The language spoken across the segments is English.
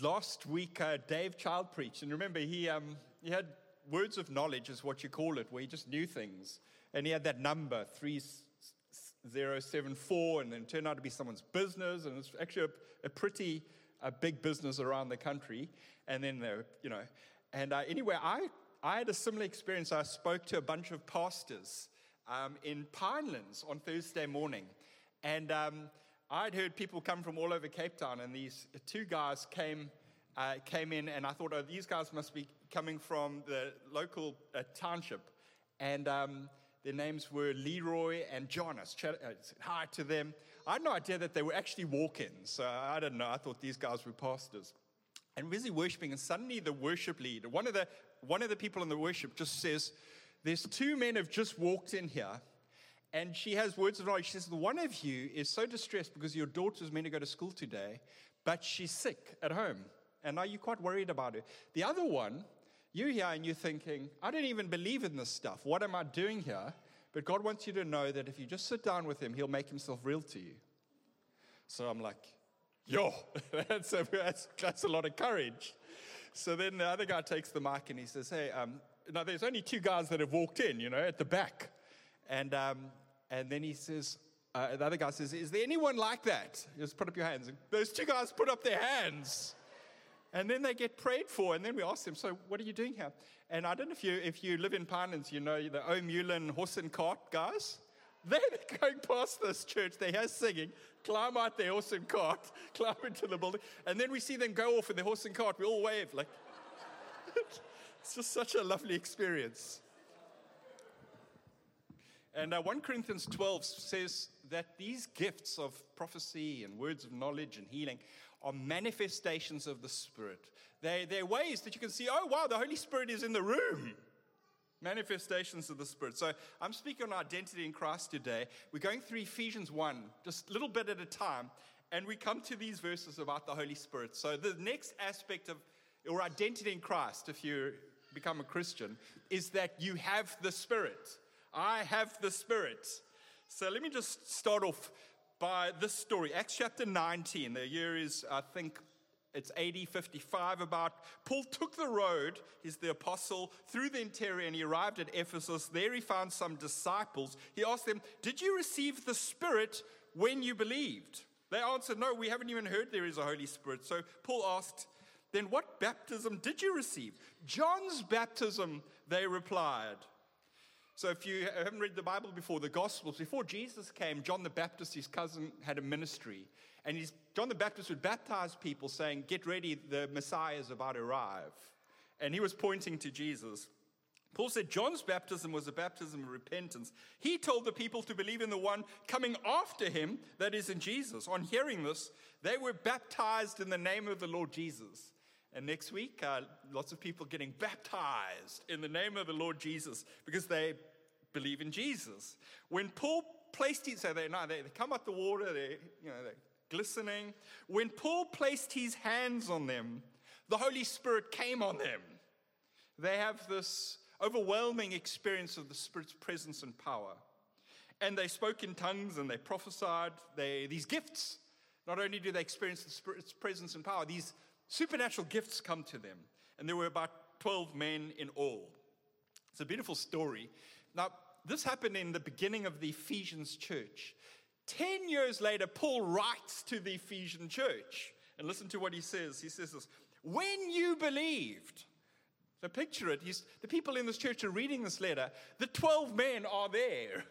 last week, uh, Dave Child preached, and remember, he, um, he had words of knowledge, is what you call it, where he just knew things. And he had that number, 3074, and then turned out to be someone's business, and it's actually a, a pretty a big business around the country. And then, there, you know, and uh, anyway, I, I had a similar experience. I spoke to a bunch of pastors um, in Pinelands on Thursday morning. And um, I'd heard people come from all over Cape Town, and these two guys came, uh, came in, and I thought, oh, these guys must be coming from the local uh, township. And um, their names were Leroy and. I said hi to them. I had no idea that they were actually walk ins. So I don't know. I thought these guys were pastors. And busy worshiping, and suddenly the worship leader, one of the, one of the people in the worship, just says, There's two men have just walked in here and she has words of knowledge. She says, the One of you is so distressed because your daughter is meant to go to school today, but she's sick at home. And are you quite worried about her? The other one, you're here and you're thinking, I don't even believe in this stuff. What am I doing here? But God wants you to know that if you just sit down with Him, He'll make Himself real to you. So I'm like, yo, that's a, that's, that's a lot of courage. So then the other guy takes the mic and he says, hey, um, now there's only two guys that have walked in, you know, at the back. And um, and then he says, uh, the other guy says, Is there anyone like that? Just put up your hands. And those two guys put up their hands. And then they get prayed for. And then we ask them, So what are you doing here? And I don't know if you, if you live in Pinelands, you know the Oude Molen horse and cart guys. They're going past this church. They are singing, climb out their horse and cart, climb into the building. And then we see them go off in their horse and cart. We all wave. Like, it's just such a lovely experience. And uh, 1 Corinthians 12 says that these gifts of prophecy and words of knowledge and healing are manifestations of the Spirit. They, they're ways that you can see, oh, wow, the Holy Spirit is in the room. Manifestations of the Spirit. So I'm speaking on identity in Christ today. We're going through Ephesians 1, just a little bit at a time, and we come to these verses about the Holy Spirit. So the next aspect of your identity in Christ, if you become a Christian, is that you have the Spirit. I have the Spirit. So let me just start off by this story. Acts chapter 19. The year is, I think, it's AD 55 about. Paul took the road, he's the apostle, through the interior and he arrived at Ephesus. There he found some disciples. He asked them, Did you receive the Spirit when you believed? They answered, No, we haven't even heard there is a Holy Spirit. So Paul asked, Then what baptism did you receive? John's baptism, they replied. So, if you haven't read the Bible before, the Gospels, before Jesus came, John the Baptist, his cousin, had a ministry. And John the Baptist would baptize people saying, Get ready, the Messiah is about to arrive. And he was pointing to Jesus. Paul said John's baptism was a baptism of repentance. He told the people to believe in the one coming after him, that is, in Jesus. On hearing this, they were baptized in the name of the Lord Jesus. And next week, uh, lots of people getting baptized in the name of the Lord Jesus because they believe in Jesus. When Paul placed it, so they, no, they, they come up the water, they, you know, they're glistening. When Paul placed his hands on them, the Holy Spirit came on them. They have this overwhelming experience of the Spirit's presence and power. And they spoke in tongues and they prophesied. They, these gifts, not only do they experience the Spirit's presence and power, these supernatural gifts come to them. And there were about 12 men in all. It's a beautiful story. Now, this happened in the beginning of the Ephesians church. Ten years later, Paul writes to the Ephesian church. And listen to what he says. He says this When you believed, so picture it, he's, the people in this church are reading this letter. The 12 men are there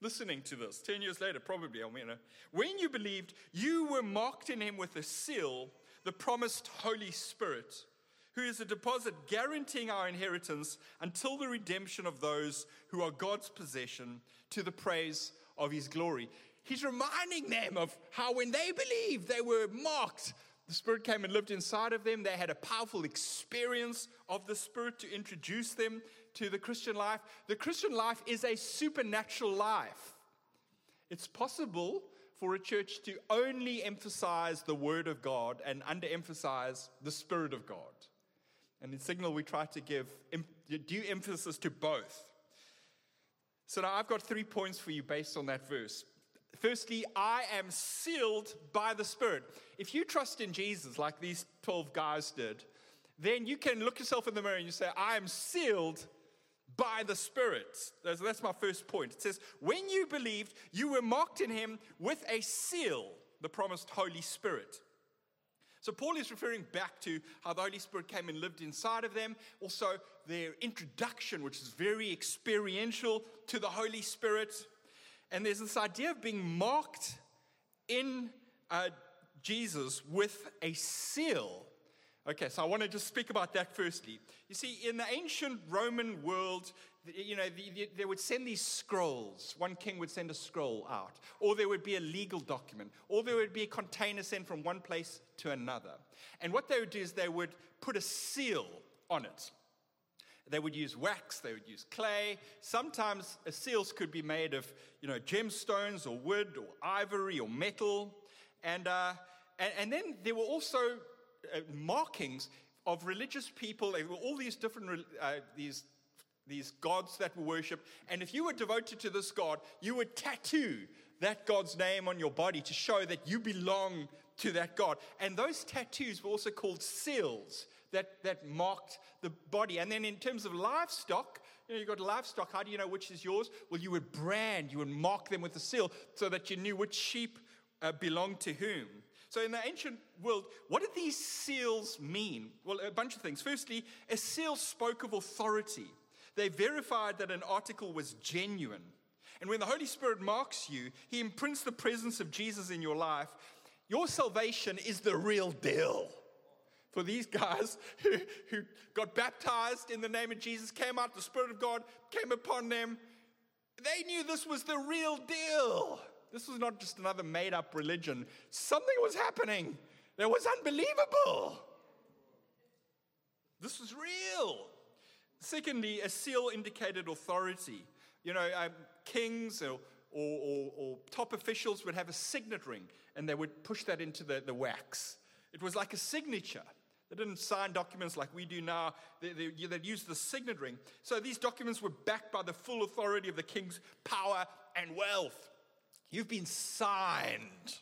listening to this. Ten years later, probably, I mean, uh, when you believed, you were marked in him with a seal the promised Holy Spirit, who is a deposit guaranteeing our inheritance until the redemption of those who are God's possession to the praise of his glory. He's reminding them of how when they believed, they were marked. The Spirit came and lived inside of them. They had a powerful experience of the Spirit to introduce them to the Christian life. The Christian life is a supernatural life. It's possible for a church to only emphasize the Word of God and underemphasize the Spirit of God. And in Signal, we try to give due emphasis to both. So now I've got three points for you based on that verse. Firstly, I am sealed by the Spirit. If you trust in Jesus, like these 12 guys did, then you can look yourself in the mirror and you say, I am sealed by the Spirit. That's, my first point. It says, When you believed, you were marked in Him with a seal, the promised Holy Spirit. So, Paul is referring back to how the Holy Spirit came and lived inside of them. Also, their introduction, which is very experiential to the Holy Spirit. And there's this idea of being marked in uh, Jesus with a seal. Okay, so I want to just speak about that firstly. You see, in the ancient Roman world, you know, the, the, they would send these scrolls. One king would send a scroll out, or there would be a legal document, or there would be a container sent from one place to another. And what they would do is they would put a seal on it. They would use wax, they would use clay. Sometimes seals could be made of, you know, gemstones or wood or ivory or metal. And, uh, and, and then there were also uh, markings of religious people. There were all these different uh, these these gods that were worshipped. And if you were devoted to this god, you would tattoo that god's name on your body to show that you belong to that god. And those tattoos were also called seals that, that marked the body. And then in terms of livestock, you know, you've got livestock. How do you know which is yours? Well, you would brand, you would mark them with a seal so that you knew which sheep uh, belonged to whom. So, in the ancient world, what did these seals mean? Well, a bunch of things. Firstly, a seal spoke of authority, they verified that an article was genuine. And when the Holy Spirit marks you, He imprints the presence of Jesus in your life. Your salvation is the real deal for these guys who, who got baptized in the name of Jesus, came out, the Spirit of God came upon them. They knew this was the real deal. This was not just another made up religion. Something was happening that was unbelievable. This was real. Secondly, a seal indicated authority. You know, um, kings or, or, or, or, top officials would have a signet ring and they would push that into the, the wax. It was like a signature. They didn't sign documents like we do now. They, they, they used the signet ring. So these documents were backed by the full authority of the king's power and wealth. You've been signed.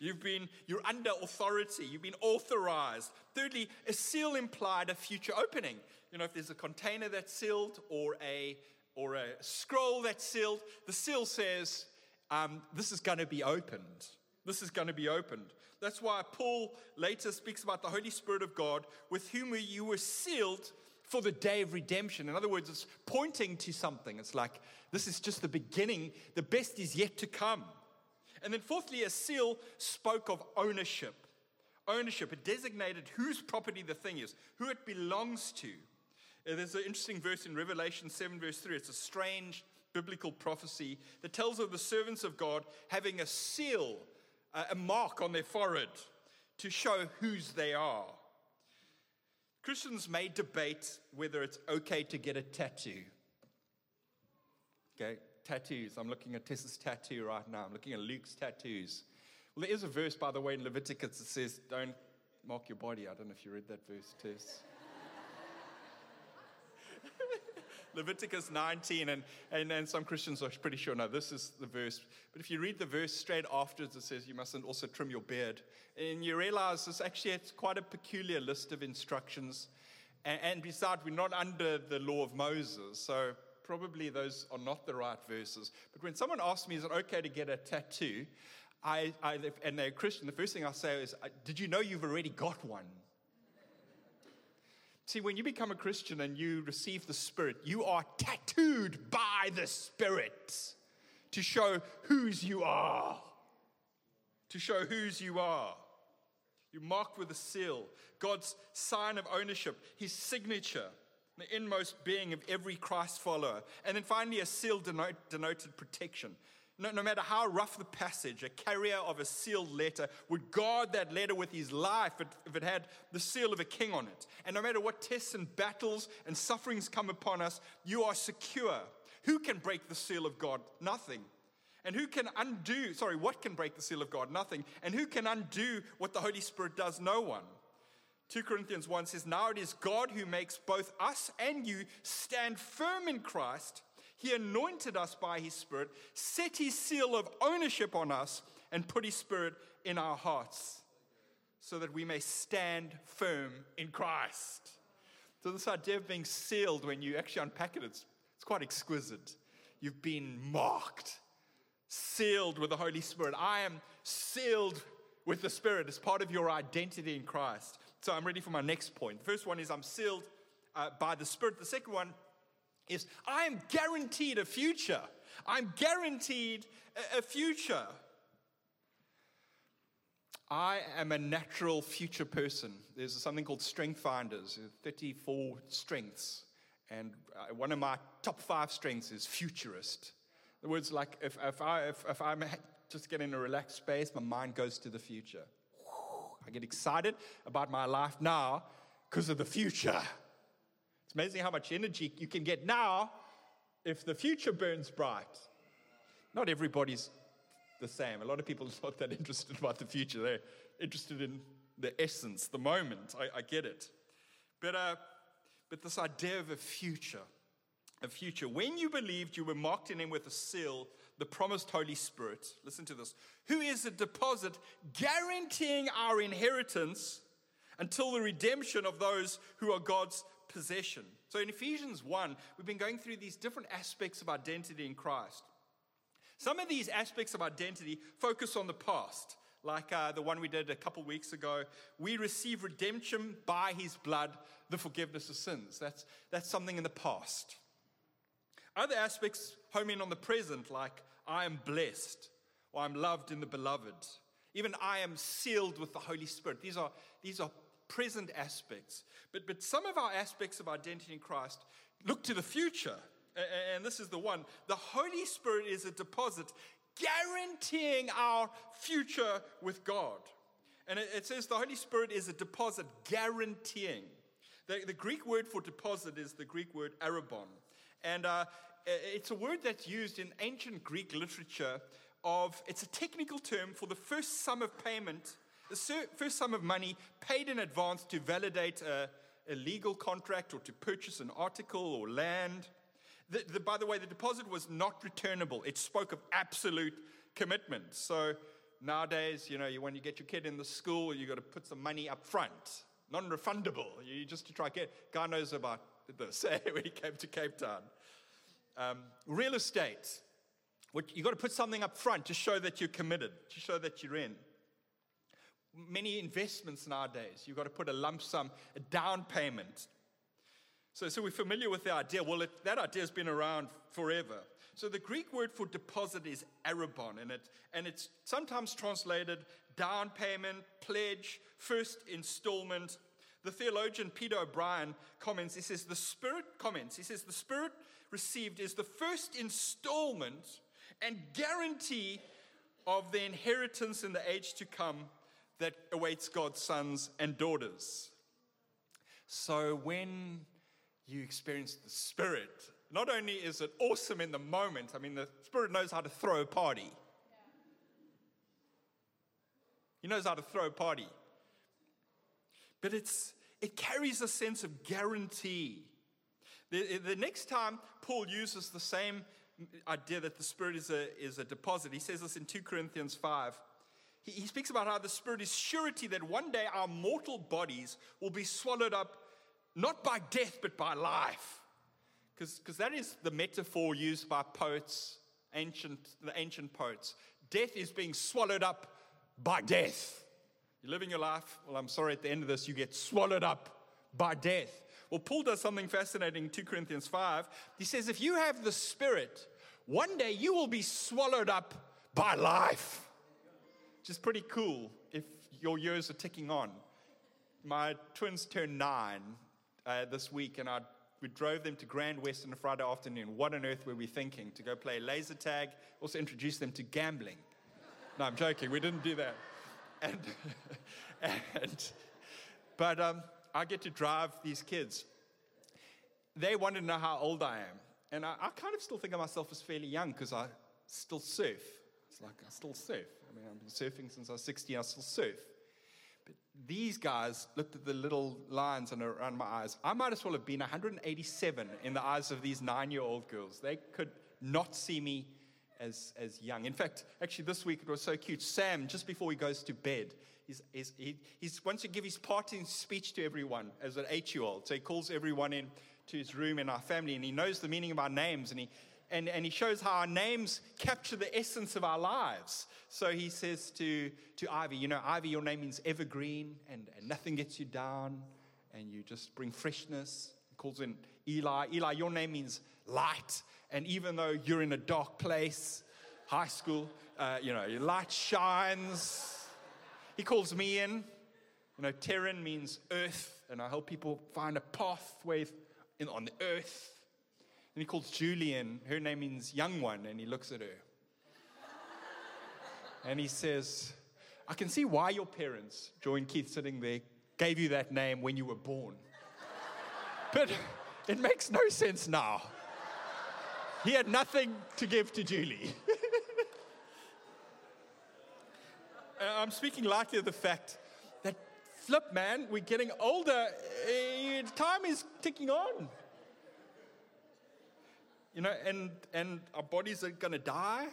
You've been, you're under authority. You've been authorized. Thirdly, a seal implied a future opening. You know, if there's a container that's sealed or a, or a scroll that's sealed, the seal says, um, this is going to be opened. This is going to be opened. That's why Paul later speaks about the Holy Spirit of God, with whom you were sealed for the day of redemption. In other words, it's pointing to something. It's like, this is just the beginning, the best is yet to come. And then, fourthly, a seal spoke of ownership. Ownership, it designated whose property the thing is, who it belongs to. Uh, there's an interesting verse in Revelation 7, verse 3. It's a strange biblical prophecy that tells of the servants of God having a seal a mark on their forehead to show whose they are. Christians may debate whether it's okay to get a tattoo. Okay, tattoos. I'm looking at Tessa's tattoo right now. I'm looking at Luke's tattoos. Well, there is a verse, by the way, in Leviticus that says, Don't mark your body. I don't know if you read that verse, Tess. Leviticus 19, and, and, and some Christians are pretty sure, no, this is the verse. But if you read the verse straight afterwards, it says you mustn't also trim your beard. And you realize this actually it's quite a peculiar list of instructions. And, and besides, we're not under the law of Moses, so probably those are not the right verses. But when someone asks me, is it okay to get a tattoo? I, I, and they're Christian, the first thing I say is, uh, Did you know you've already got one? See, when you become a Christian and you receive the Spirit, you are tattooed by the Spirit to show whose you are. To show whose you are. You're marked with a seal, God's sign of ownership, His signature, the inmost being of every Christ follower. And then finally, a seal denote, denoted protection. No, no, matter how rough the passage, a carrier of a sealed letter would guard that letter with his life if it had the seal of a king on it. And no matter what tests and battles and sufferings come upon us, you are secure. Who can break the seal of God? Nothing. And who can undo, sorry, what can break the seal of God? Nothing. And who can undo what the Holy Spirit does? No one. 2 Corinthians 1 says, Now it is God who makes both us and you stand firm in Christ He anointed us by His Spirit, set His seal of ownership on us, and put His Spirit in our hearts so that we may stand firm in Christ. So, this idea of being sealed, when you actually unpack it, it's, it's quite exquisite. You've been marked, sealed with the Holy Spirit. I am sealed with the Spirit as part of your identity in Christ. So, I'm ready for my next point. The first one is I'm sealed uh, by the Spirit. The second one is I am guaranteed a future. I'm guaranteed a, future. I am a natural future person. There's something called Strength Finders, 34 strengths. And uh, one of my top five strengths is futurist. Other words, like if, if, I, if, if I'm just getting in a relaxed space, my mind goes to the future. I get excited about my life now because of the future. It's amazing how much energy you can get now if the future burns bright. Not everybody's the same. A lot of people are not that interested about the future. They're interested in the essence, the moment. I, I get it. But, uh, but this idea of a future, a future. When you believed, you were marked in him with a seal, the promised Holy Spirit. Listen to this. Who is a deposit guaranteeing our inheritance until the redemption of those who are God's possession. So in Ephesians 1, we've been going through these different aspects of identity in Christ. Some of these aspects of identity focus on the past, like uh, the one we did a couple weeks ago. We receive redemption by his blood, the forgiveness of sins. That's, that's something in the past. Other aspects home in on the present, like I am blessed, or I'm loved in the beloved. Even I am sealed with the Holy Spirit. These are, these are present aspects. But, but some of our aspects of identity in Christ look to the future and this is the one the Holy Spirit is a deposit guaranteeing our future with God. And it says the Holy Spirit is a deposit guaranteeing. The, the Greek word for deposit is the Greek word arrabon. And uh, it's a word that's used in ancient Greek literature of, it's a technical term for the first sum of payment, the first sum of money paid in advance to validate a, a legal contract or to purchase an article or land. The, the, by the way, the deposit was not returnable. It spoke of absolute commitment. So nowadays, you know, you, when you get your kid in the school, you got to put some money up front, non-refundable. You just to try to get. Guy knows about this when he came to Cape Town. Um, real estate. You got to put something up front to show that you're committed, to show that you're in. Many investments nowadays, you've got to put a lump sum, a down payment so, so we're familiar with the idea. Well, it, that idea has been around forever. So the Greek word for deposit is arrabon, and, it, and it's sometimes translated down payment, pledge, first installment. The theologian Peter O'Brien comments, he says, the Spirit comments, he says, the Spirit received is the first installment and guarantee of the inheritance in the age to come that awaits God's sons and daughters. So when you experience the Spirit. Not only is it awesome in the moment, I mean, the Spirit knows how to throw a party. He knows how to throw a party. But it's, it carries a sense of guarantee. The, the next time Paul uses the same idea that the Spirit is a, is a deposit, he says this in 2 Corinthians 5. He, he speaks about how the Spirit is surety that one day our mortal bodies will be swallowed up not by death, but by life. Because that is the metaphor used by poets, ancient, the ancient poets. Death is being swallowed up by death. You're living your life, well, I'm sorry, at the end of this, you get swallowed up by death. Well, Paul does something fascinating in 2 Corinthians 5. He says, if you have the Spirit, one day you will be swallowed up by life. Which is pretty cool if your years are ticking on. My twins turned nine uh, this week, and I, we drove them to Grand West on a Friday afternoon. What on earth were we thinking? To go play laser tag, also introduce them to gambling. No, I'm joking. We didn't do that. And, and but um, I get to drive these kids. They want to know how old I am. And I, I kind of still think of myself as fairly young because I still surf. It's like I still surf. I mean, I've been surfing since I was 16, I still surf. But these guys looked at the little lines around my eyes. I might as well have been 187 in the eyes of these nine year old girls. They could not see me as, as young. In fact, actually, this week it was so cute. Sam, just before he goes to bed, he's, he's, he he's wants to give his parting speech to everyone as an eight year old. So he calls everyone in to his room in our family and he knows the meaning of our names and he, and, and he shows how our names capture the essence of our lives. So he says to, to Ivy, You know, Ivy, your name means evergreen and, and nothing gets you down and you just bring freshness. He calls in Eli, Eli, your name means light. And even though you're in a dark place, high school, uh, you know, your light shines. He calls me in. You know, Terran means earth, and I help people find a pathway on the earth. And he calls Julian, her name means young one, and he looks at her. and he says, I can see why your parents, Joy and Keith sitting there, gave you that name when you were born. but it makes no sense now. He had nothing to give to Julie. I'm speaking lightly of the fact that, flip, man, we're getting older. Eh, time is ticking on. You know, and, and our bodies are going to die.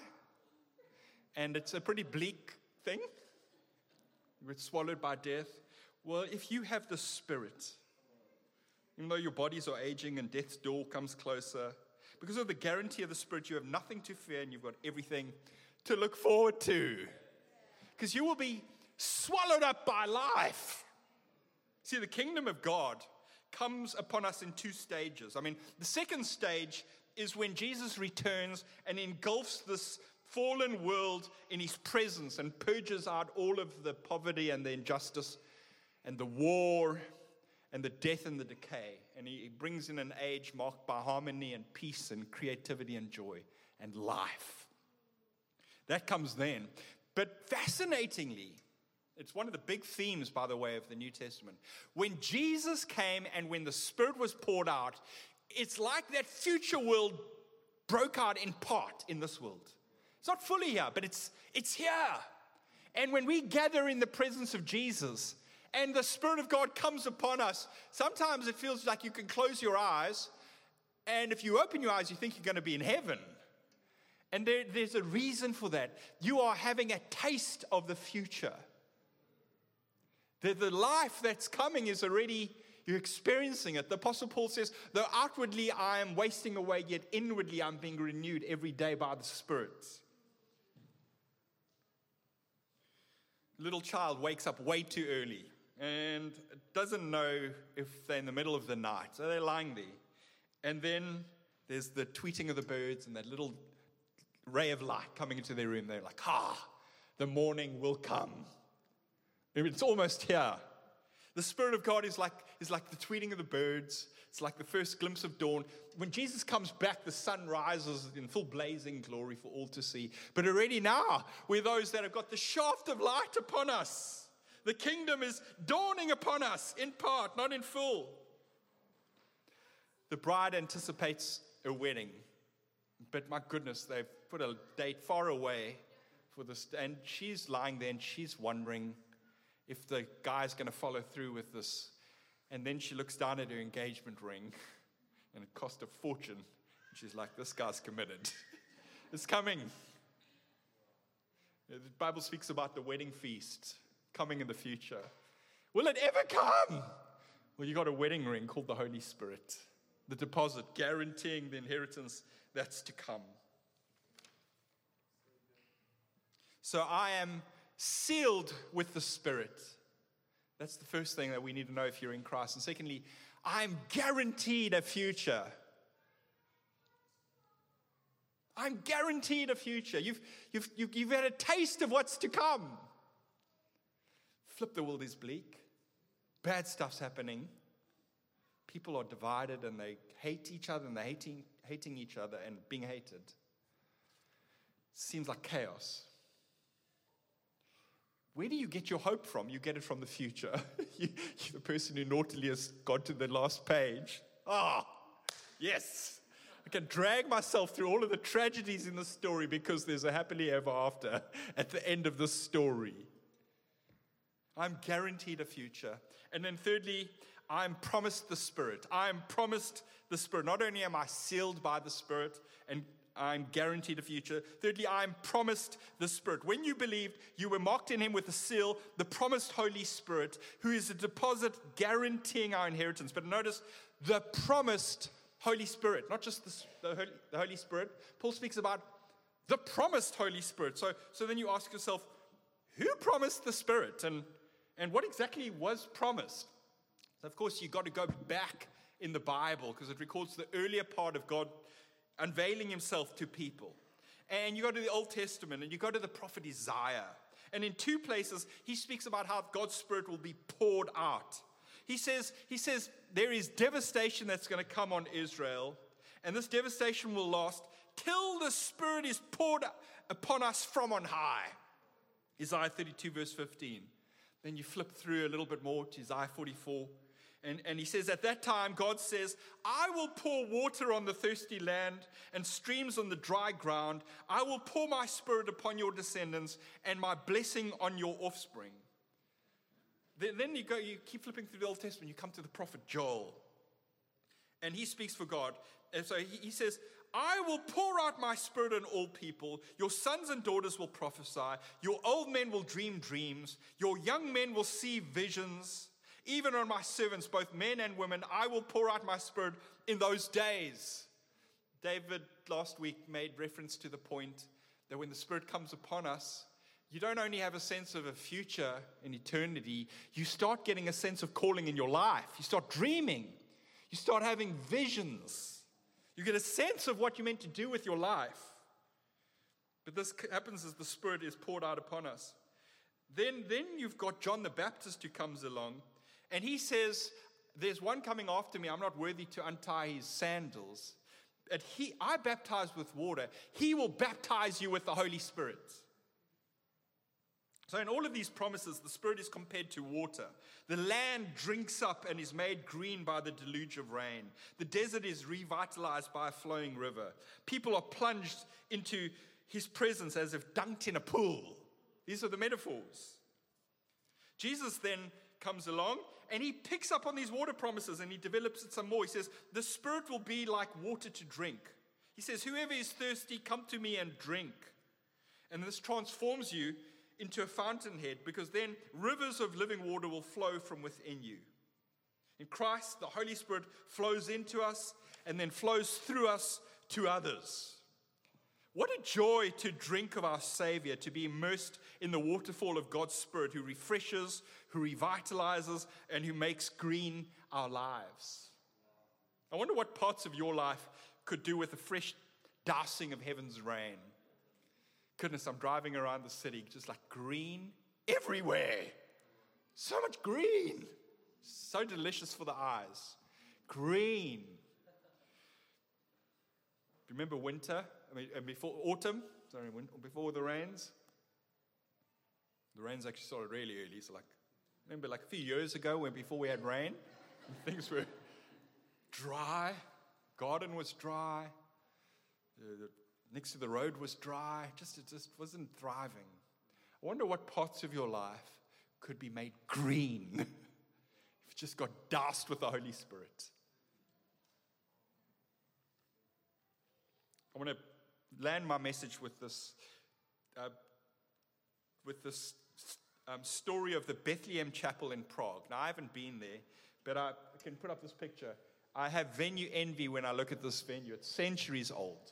And it's a pretty bleak thing. We're swallowed by death. Well, if you have the Spirit, even though your bodies are aging and death's door comes closer, because of the guarantee of the Spirit, you have nothing to fear and you've got everything to look forward to. Because you will be swallowed up by life. See, the kingdom of God comes upon us in two stages. I mean, the second stage is when Jesus returns and engulfs this fallen world in his presence and purges out all of the poverty and the injustice and the war and the death and the decay. And he brings in an age marked by harmony and peace and creativity and joy and life. That comes then. But fascinatingly, it's one of the big themes, by the way, of the New Testament. When Jesus came and when the Spirit was poured out, it's like that future world broke out in part in this world. It's not fully here, but it's, it's here. And when we gather in the presence of Jesus and the Spirit of God comes upon us, sometimes it feels like you can close your eyes. And if you open your eyes, you think you're going to be in heaven. And there, there's a reason for that. You are having a taste of the future. The, the life that's coming is already, you're experiencing it. The Apostle Paul says, though outwardly I am wasting away, yet inwardly I'm being renewed every day by the Spirit. Little child wakes up way too early and doesn't know if they're in the middle of the night. So they're lying there. And then there's the tweeting of the birds and that little ray of light coming into their room. They're like, ah, the morning will come. It's almost here. The Spirit of God is like, is like the tweeting of the birds. It's like the first glimpse of dawn. When Jesus comes back, the sun rises in full blazing glory for all to see. But already now, we're those that have got the shaft of light upon us. The kingdom is dawning upon us in part, not in full. The bride anticipates a wedding, but my goodness, they've put a date far away for this. And she's lying there and she's wondering if the guy's going to follow through with this. And then she looks down at her engagement ring, and it cost a fortune. And she's like, This guy's committed. it's coming. The Bible speaks about the wedding feast coming in the future. Will it ever come? Well, you got a wedding ring called the Holy Spirit, the deposit guaranteeing the inheritance that's to come. So I am sealed with the Spirit. That's the first thing that we need to know if you're in Christ. And secondly, I'm guaranteed a future. I'm guaranteed a future. You've, you've, you've, you've had a taste of what's to come. Flip the world is bleak. Bad stuff's happening. People are divided and they hate each other and they're hating, hating each other and being hated. Seems like chaos. Where do you get your hope from? You get it from the future. you, the person who naughtily has got to the last page. Ah, yes. I can drag myself through all of the tragedies in the story because there's a happily ever after at the end of the story. I'm guaranteed a future. And then, thirdly, I'm promised the Spirit. I'm promised the Spirit. Not only am I sealed by the Spirit and I'm guaranteed a future. Thirdly, I'm promised the Spirit. When you believed, you were marked in Him with a seal, the promised Holy Spirit, who is a deposit guaranteeing our inheritance. But notice the promised Holy Spirit, not just the, the, Holy, the Holy Spirit. Paul speaks about the promised Holy Spirit. So, so then you ask yourself, who promised the Spirit? And, and what exactly was promised? So, of course, you've got to go back in the Bible because it records the earlier part of God unveiling himself to people. And you go to the Old Testament and you go to the prophet Isaiah. And in two places, he speaks about how God's Spirit will be poured out. He says, he says there is devastation that's going to come on Israel, and this devastation will last till the Spirit is poured upon us from on high. Isaiah 32, verse 15. Then you flip through a little bit more to Isaiah 44. And, and he says, At that time, God says, I will pour water on the thirsty land and streams on the dry ground. I will pour my spirit upon your descendants and my blessing on your offspring. Then, then you go, you keep flipping through the Old Testament, you come to the prophet Joel. And he speaks for God. And so he, he says, I will pour out my spirit on all people. Your sons and daughters will prophesy. Your old men will dream dreams. Your young men will see visions. Even on my servants, both men and women, I will pour out my spirit in those days. David last week made reference to the point that when the Spirit comes upon us, you don't only have a sense of a future in eternity, you start getting a sense of calling in your life. You start dreaming, you start having visions, you get a sense of what you're meant to do with your life. But this happens as the Spirit is poured out upon us. Then, then you've got John the Baptist who comes along and he says, There's one coming after me. I'm not worthy to untie his sandals. But he, I baptize with water. He will baptize you with the Holy Spirit. So, in all of these promises, the Spirit is compared to water. The land drinks up and is made green by the deluge of rain. The desert is revitalized by a flowing river. People are plunged into His presence as if dunked in a pool. These are the metaphors. Jesus then comes along and he picks up on these water promises and he develops it some more. He says, The Spirit will be like water to drink. He says, Whoever is thirsty, come to me and drink. And this transforms you into a fountainhead because then rivers of living water will flow from within you. In Christ, the Holy Spirit flows into us and then flows through us to others. What a joy to drink of our Savior, to be immersed in the waterfall of God's Spirit who refreshes, who revitalizes, and who makes green our lives. I wonder what parts of your life could do with a fresh dousing of heaven's rain. Goodness, I'm driving around the city just like green everywhere. So much green. So delicious for the eyes. Green. Remember winter? Mean, before autumn, sorry, before the rains. The rains actually started really early. So, like, remember, like a few years ago, when before we had rain, things were dry. Garden was dry. Next to the road was dry. Just it just wasn't thriving. I wonder what parts of your life could be made green if you just got doused with the Holy Spirit. I want to land my message with this, uh, with this um, story of the Bethlehem Chapel in Prague. Now, I haven't been there, but I can put up this picture. I have venue envy when I look at this venue. It's centuries old.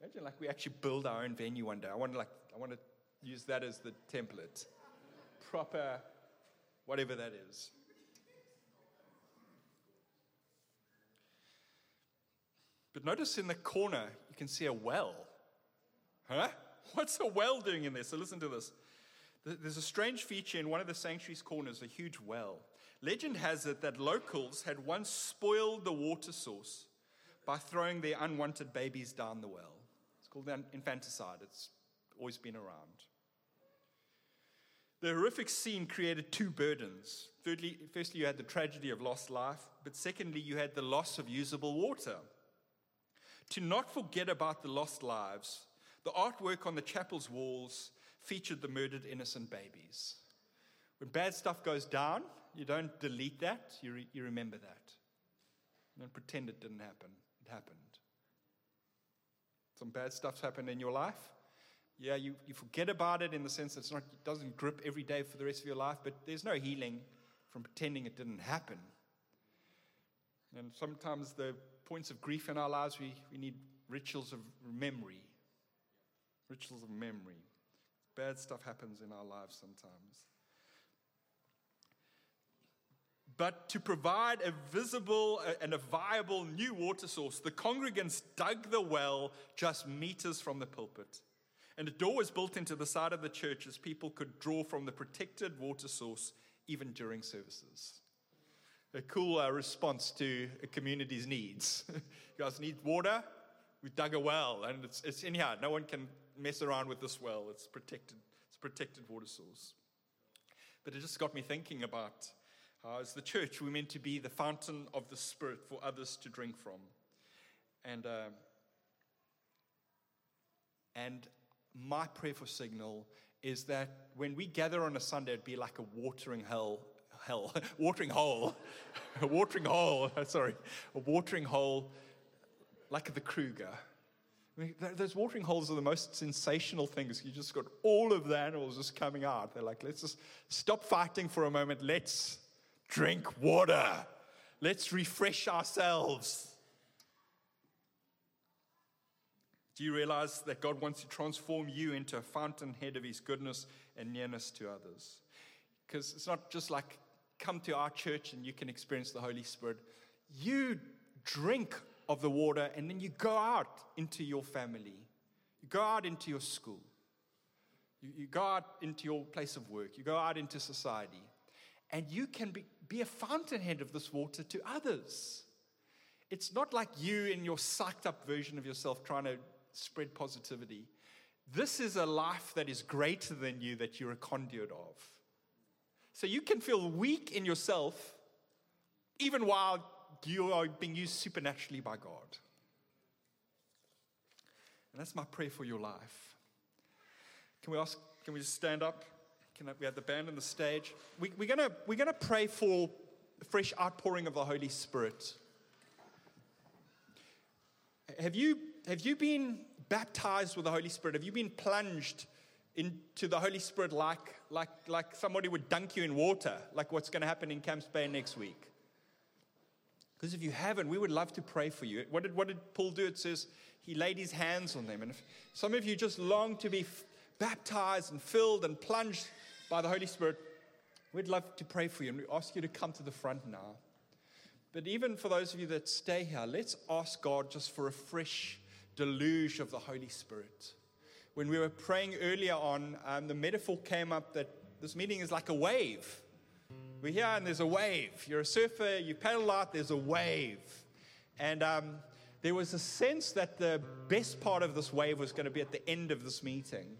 Imagine like we actually build our own venue one day. I want to like I want to use that as the template. Proper whatever that is. But notice in the corner, you can see a well. Huh? What's a well doing in there? So listen to this. There's a strange feature in one of the sanctuary's corners, a huge well. Legend has it that locals had once spoiled the water source by throwing their unwanted babies down the well. It's called infanticide, it's always been around. The horrific scene created two burdens. Firstly, you had the tragedy of lost life, but secondly, you had the loss of usable water. To not forget about the lost lives, the artwork on the chapel's walls featured the murdered innocent babies. When bad stuff goes down, you don't delete that, you, re- you remember that. Don't pretend it didn't happen. It happened. Some bad stuff's happened in your life. Yeah, you, you forget about it in the sense that it's not, it doesn't grip every day for the rest of your life, but there's no healing from pretending it didn't happen. And sometimes the points of grief in our lives, we, we need rituals of memory. Rituals of memory. Bad stuff happens in our lives sometimes. But to provide a visible and a viable new water source, the congregants dug the well just meters from the pulpit. And a door was built into the side of the church as people could draw from the protected water source even during services. A cool uh, response to a community's needs. you guys need water? We dug a well, and it's, it's in here. No one can mess around with this well. It's protected. It's a protected water source. But it just got me thinking about how, as the church, we're meant to be the fountain of the Spirit for others to drink from. And, uh, and my prayer for Signal is that when we gather on a Sunday, it'd be like a watering hell, hell, watering hole, a watering hole, sorry, a watering hole like the Kruger. I mean, those watering holes are the most sensational things. You just got all of the animals just coming out. They're like, let's just stop fighting for a moment. Let's drink water. Let's refresh ourselves. Do you realize that God wants to transform you into a fountainhead of His goodness and nearness to others? Because it's not just like come to our church and you can experience the Holy Spirit. You drink of the water and then you go out into your family, you go out into your school, you, you go out into your place of work, you go out into society, and you can be, be a fountainhead of this water to others. It's not like you in your psyched up version of yourself trying to spread positivity. This is a life that is greater than you that you're a conduit of. So you can feel weak in yourself even while you are being used supernaturally by God. And that's my prayer for your life. Can we ask, can we just stand up? Can I, we have the band on the stage? We, we're going we're gonna pray for fresh outpouring of the Holy Spirit. Have you have you been baptized with the Holy Spirit? Have you been plunged into the Holy Spirit like, like, like somebody would dunk you in water, like what's going to happen in Camps Bay next week? Because if you haven't, we would love to pray for you. What did, what did Paul do? It says he laid his hands on them. And if some of you just long to be f- baptized and filled and plunged by the Holy Spirit, we'd love to pray for you. And we ask you to come to the front now. But even for those of you that stay here, let's ask God just for a fresh deluge of the Holy Spirit. When we were praying earlier on, um, the metaphor came up that this meeting is like a wave. We're here and there's a wave. You're a surfer, you paddle out, there's a wave. And um, there was a sense that the best part of this wave was going to be at the end of this meeting.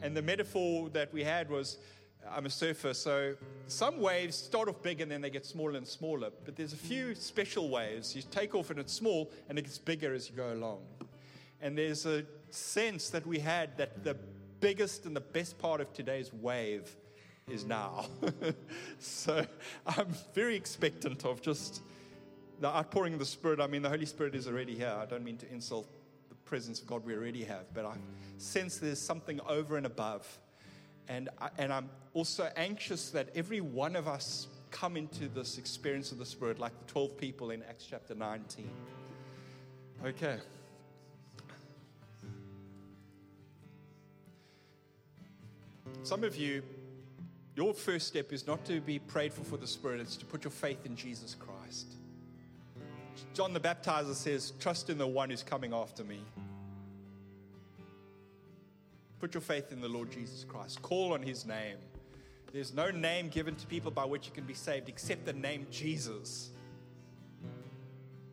And the metaphor that we had was I'm a surfer, so some waves start off big and then they get smaller and smaller. But there's a few special waves. You take off and it's small and it gets bigger as you go along. And there's a sense that we had that the biggest and the best part of today's wave is now. so I'm very expectant of just the outpouring of the Spirit. I mean, the Holy Spirit is already here. I don't mean to insult the presence of God we already have, but I sense there's something over and above. And, I, and I'm also anxious that every one of us come into this experience of the Spirit like the 12 people in Acts chapter 19. Okay. Some of you, your first step is not to be prayed for for the Spirit, it's to put your faith in Jesus Christ. John the Baptizer says, Trust in the one who's coming after me. Put your faith in the Lord Jesus Christ. Call on his name. There's no name given to people by which you can be saved except the name Jesus.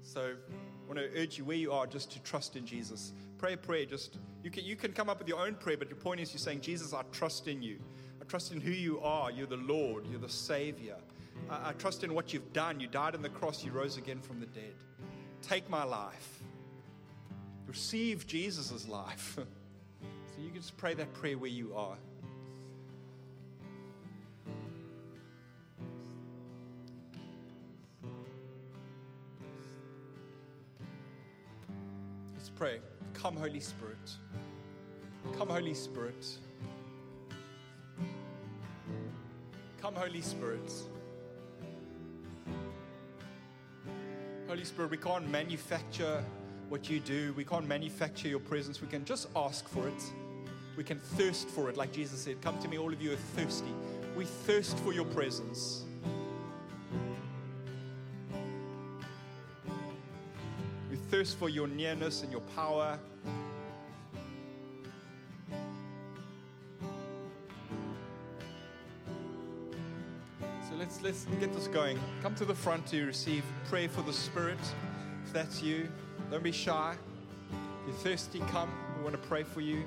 So I want to urge you where you are just to trust in Jesus. Pray a prayer. Just you can you can come up with your own prayer, but your point is you're saying, Jesus, I trust in you. I trust in who you are. You're the Lord. You're the Savior. I, I trust in what you've done. You died on the cross. You rose again from the dead. Take my life. Receive Jesus' life. so you can just pray that prayer where you are. Pray. Come, Holy Spirit. Come, Holy Spirit. Come, Holy Spirit. Holy Spirit, we can't manufacture what you do. We can't manufacture your presence. We can just ask for it. We can thirst for it, like Jesus said. Come to me, all of you are thirsty. We thirst for your presence. Thirst for your nearness and your power. So let's let's get this going. Come to the front to receive prayer for the Spirit. If that's you, don't be shy. If you're thirsty, come. We want to pray for you.